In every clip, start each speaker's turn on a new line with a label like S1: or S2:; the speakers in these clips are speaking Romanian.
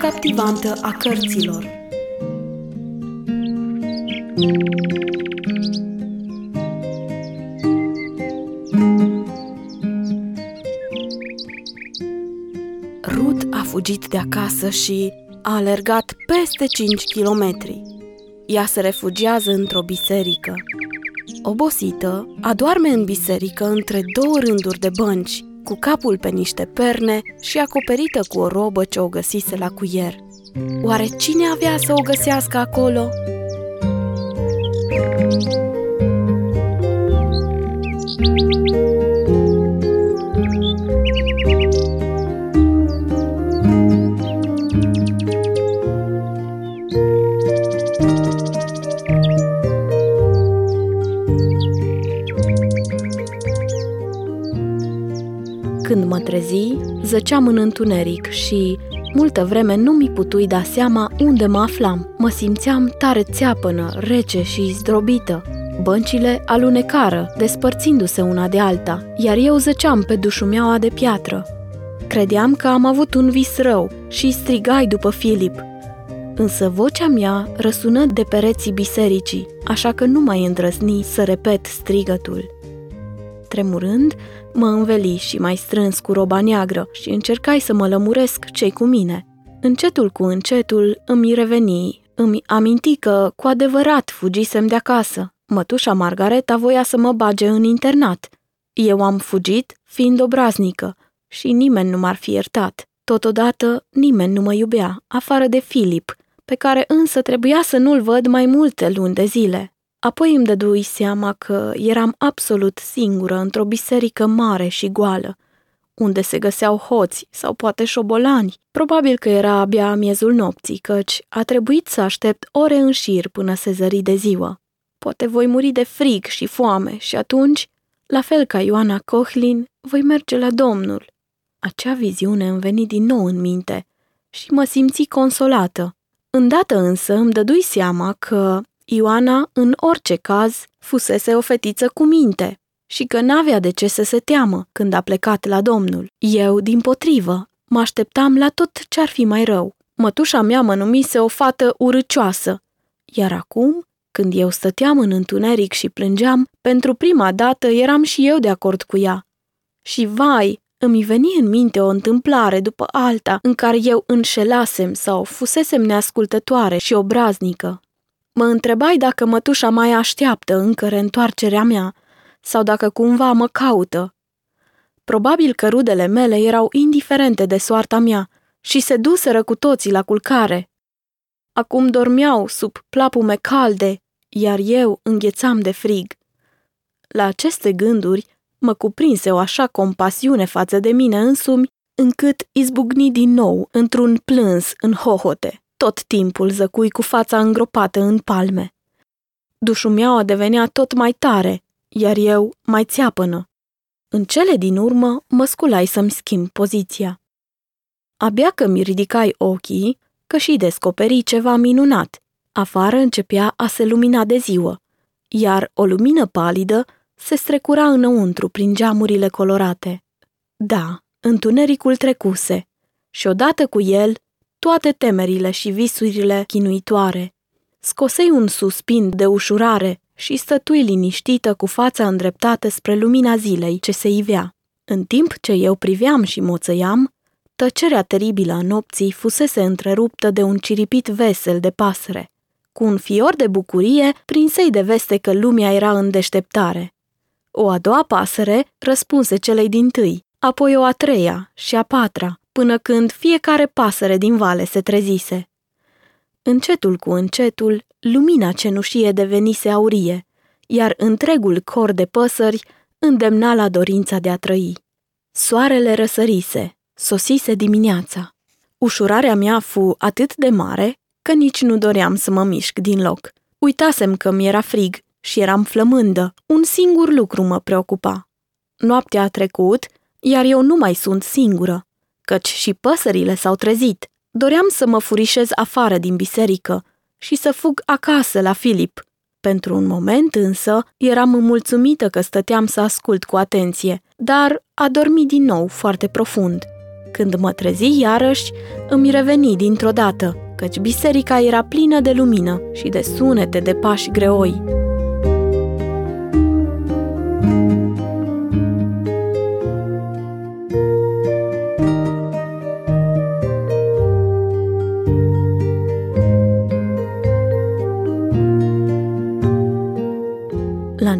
S1: captivantă a cărților. Ruth a fugit de acasă și a alergat peste 5 kilometri. Ea se refugiază într-o biserică. Obosită, adorme în biserică între două rânduri de bănci, cu capul pe niște perne și acoperită cu o robă ce o găsise la cuier. Oare cine avea să o găsească acolo? Când mă trezi, zăceam în întuneric și, multă vreme, nu mi putui da seama unde mă aflam. Mă simțeam tare țeapănă, rece și zdrobită. Băncile alunecară, despărțindu-se una de alta, iar eu zăceam pe dușumeaua de piatră. Credeam că am avut un vis rău și strigai după Filip. Însă vocea mea răsună de pereții bisericii, așa că nu mai îndrăzni să repet strigătul. Tremurând, mă înveli și mai strâns cu roba neagră și încercai să mă lămuresc cei cu mine. Încetul cu încetul îmi reveni, îmi aminti că cu adevărat fugisem de acasă. Mătușa Margareta voia să mă bage în internat. Eu am fugit fiind obraznică și nimeni nu m-ar fi iertat. Totodată nimeni nu mă iubea, afară de Filip, pe care însă trebuia să nu-l văd mai multe luni de zile. Apoi îmi dădui seama că eram absolut singură într-o biserică mare și goală, unde se găseau hoți sau poate șobolani. Probabil că era abia miezul nopții, căci a trebuit să aștept ore în șir până se zări de ziua. Poate voi muri de frig și foame și atunci, la fel ca Ioana Cohlin, voi merge la Domnul. Acea viziune îmi veni din nou în minte și mă simți consolată. Îndată însă îmi dădui seama că Ioana, în orice caz, fusese o fetiță cu minte și că n-avea de ce să se teamă când a plecat la domnul. Eu, din potrivă, mă așteptam la tot ce-ar fi mai rău. Mătușa mea mă numise o fată urâcioasă, iar acum, când eu stăteam în întuneric și plângeam, pentru prima dată eram și eu de acord cu ea. Și vai, îmi veni în minte o întâmplare după alta în care eu înșelasem sau fusesem neascultătoare și obraznică. Mă întrebai dacă mătușa mai așteaptă încă reîntoarcerea mea sau dacă cumva mă caută. Probabil că rudele mele erau indiferente de soarta mea și se duseră cu toții la culcare. Acum dormeau sub plapume calde, iar eu înghețam de frig. La aceste gânduri mă cuprinse o așa compasiune față de mine însumi, încât izbucni din nou într-un plâns în hohote. Tot timpul zăcui cu fața îngropată în palme. Dușumeaua devenea tot mai tare, iar eu mai țeapănă. În cele din urmă mă sculai să-mi schimb poziția. Abia că mi ridicai ochii, că și descoperi ceva minunat. Afară începea a se lumina de ziua, iar o lumină palidă se strecura înăuntru prin geamurile colorate. Da, întunericul trecuse și odată cu el toate temerile și visurile chinuitoare. Scosei un suspin de ușurare și stătui liniștită cu fața îndreptată spre lumina zilei ce se ivea. În timp ce eu priveam și moțăiam, tăcerea teribilă a nopții fusese întreruptă de un ciripit vesel de pasăre. Cu un fior de bucurie, prinsei de veste că lumea era în deșteptare. O a doua pasăre răspunse celei din tâi, apoi o a treia și a patra, până când fiecare pasăre din vale se trezise. Încetul cu încetul, lumina cenușie devenise aurie, iar întregul cor de păsări îndemna la dorința de a trăi. Soarele răsărise, sosise dimineața. Ușurarea mea fu atât de mare că nici nu doream să mă mișc din loc. Uitasem că mi era frig și eram flămândă. Un singur lucru mă preocupa. Noaptea a trecut, iar eu nu mai sunt singură căci și păsările s-au trezit. Doream să mă furișez afară din biserică și să fug acasă la Filip. Pentru un moment însă eram mulțumită că stăteam să ascult cu atenție, dar a dormit din nou foarte profund. Când mă trezi iarăși, îmi reveni dintr-o dată, căci biserica era plină de lumină și de sunete de pași greoi.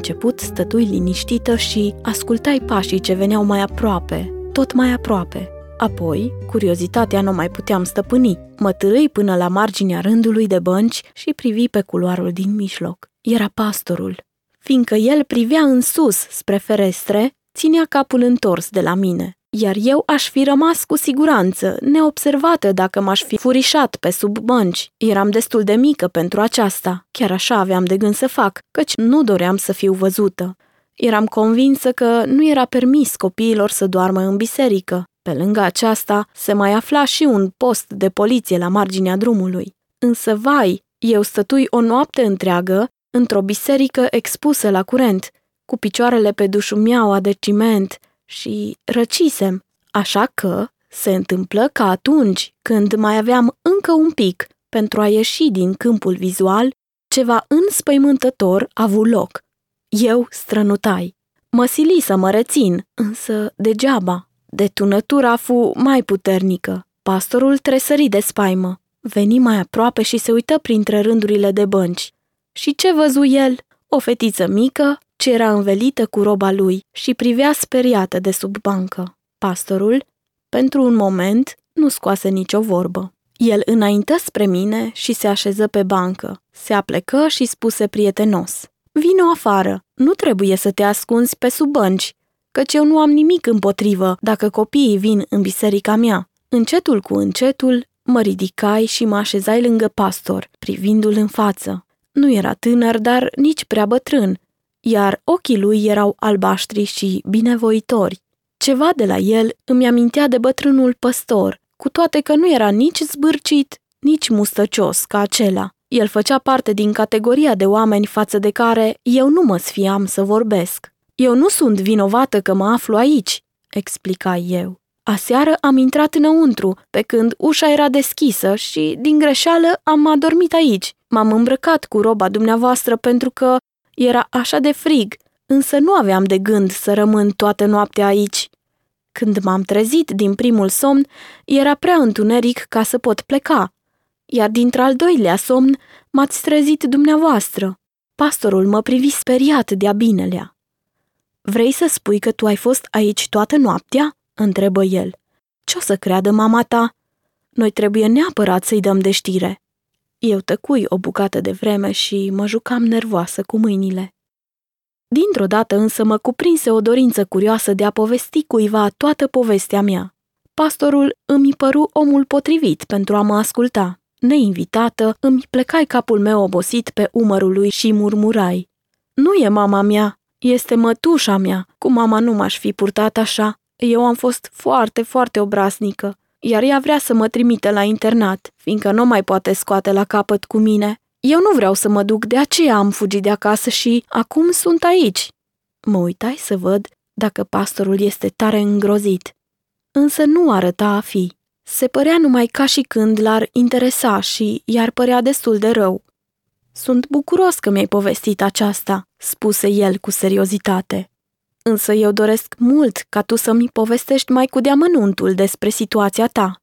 S1: Început stătui liniștită și ascultai pașii ce veneau mai aproape, tot mai aproape. Apoi, curiozitatea nu mai puteam stăpâni. Mă târâi până la marginea rândului de bănci și privi pe culoarul din mijloc. Era pastorul. Fiindcă el privea în sus, spre ferestre, ținea capul întors de la mine iar eu aș fi rămas cu siguranță, neobservată dacă m-aș fi furișat pe sub bănci. Eram destul de mică pentru aceasta, chiar așa aveam de gând să fac, căci nu doream să fiu văzută. Eram convinsă că nu era permis copiilor să doarmă în biserică. Pe lângă aceasta se mai afla și un post de poliție la marginea drumului. Însă, vai, eu stătui o noapte întreagă într-o biserică expusă la curent, cu picioarele pe dușumiaua de ciment, și răcisem, așa că se întâmplă că atunci când mai aveam încă un pic pentru a ieși din câmpul vizual, ceva înspăimântător a avut loc. Eu strănutai. Mă sili să mă rețin, însă degeaba. Detunătura fu mai puternică. Pastorul tresări de spaimă. Veni mai aproape și se uită printre rândurile de bănci. Și ce văzu el? O fetiță mică, ce era învelită cu roba lui și privea speriată de sub bancă. Pastorul, pentru un moment, nu scoase nicio vorbă. El înaintă spre mine și se așeză pe bancă. Se aplecă și spuse prietenos. Vino afară, nu trebuie să te ascunzi pe sub bănci, căci eu nu am nimic împotrivă dacă copiii vin în biserica mea. Încetul cu încetul mă ridicai și mă așezai lângă pastor, privindu-l în față. Nu era tânăr, dar nici prea bătrân, iar ochii lui erau albaștri și binevoitori. Ceva de la el îmi amintea de bătrânul păstor, cu toate că nu era nici zbârcit, nici mustăcios ca acela. El făcea parte din categoria de oameni față de care eu nu mă sfiam să vorbesc. Eu nu sunt vinovată că mă aflu aici, explica eu. Aseară am intrat înăuntru, pe când ușa era deschisă și, din greșeală, am adormit aici. M-am îmbrăcat cu roba dumneavoastră pentru că era așa de frig, însă nu aveam de gând să rămân toată noaptea aici. Când m-am trezit din primul somn, era prea întuneric ca să pot pleca, iar dintr-al doilea somn m-ați trezit dumneavoastră. Pastorul mă privi speriat de-a binelea. Vrei să spui că tu ai fost aici toată noaptea?" întrebă el. Ce o să creadă mama ta? Noi trebuie neapărat să-i dăm de știre." Eu tăcui o bucată de vreme și mă jucam nervoasă cu mâinile. Dintr-o dată însă mă cuprinse o dorință curioasă de a povesti cuiva toată povestea mea. Pastorul îmi păru omul potrivit pentru a mă asculta. Neinvitată, îmi plecai capul meu obosit pe umărul lui și murmurai. Nu e mama mea, este mătușa mea, cu mama nu m-aș fi purtat așa. Eu am fost foarte, foarte obraznică iar ea vrea să mă trimite la internat, fiindcă nu mai poate scoate la capăt cu mine. Eu nu vreau să mă duc, de aceea am fugit de acasă și acum sunt aici. Mă uitai să văd dacă pastorul este tare îngrozit. Însă nu arăta a fi. Se părea numai ca și când l-ar interesa și i-ar părea destul de rău. Sunt bucuros că mi-ai povestit aceasta, spuse el cu seriozitate. Însă eu doresc mult ca tu să-mi povestești mai cu deamănuntul despre situația ta.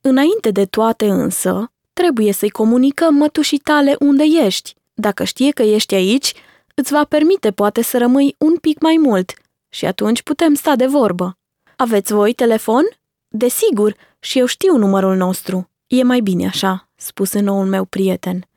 S1: Înainte de toate însă, trebuie să-i comunicăm mătușii tale unde ești. Dacă știe că ești aici, îți va permite poate să rămâi un pic mai mult și atunci putem sta de vorbă. Aveți voi telefon? Desigur, și eu știu numărul nostru. E mai bine așa, spuse noul meu prieten.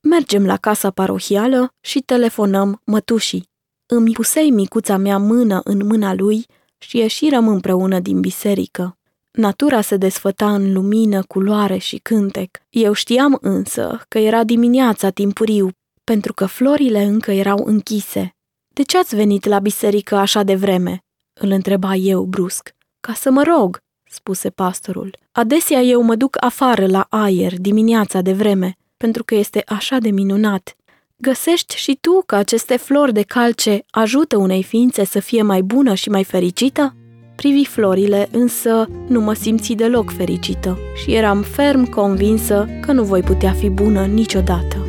S1: Mergem la casa parohială și telefonăm mătușii. Îmi pusei micuța mea mână în mâna lui și ieșirăm împreună din biserică. Natura se desfăta în lumină, culoare și cântec. Eu știam însă că era dimineața timpuriu, pentru că florile încă erau închise. De ce ați venit la biserică așa de vreme?" îl întreba eu brusc. Ca să mă rog," spuse pastorul. Adesea eu mă duc afară la aer dimineața de vreme, pentru că este așa de minunat. Găsești și tu că aceste flori de calce ajută unei ființe să fie mai bună și mai fericită? privi florile, însă nu mă simți deloc fericită și eram ferm convinsă că nu voi putea fi bună niciodată.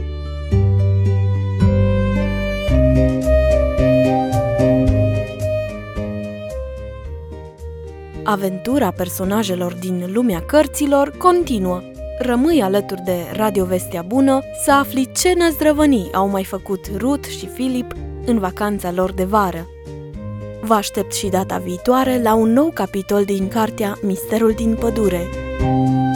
S1: Aventura personajelor din lumea cărților continuă. Rămâi alături de Radio Vestea Bună să afli ce năzdrăvănii au mai făcut Ruth și Philip în vacanța lor de vară. Vă aștept și data viitoare la un nou capitol din cartea Misterul din pădure. thank you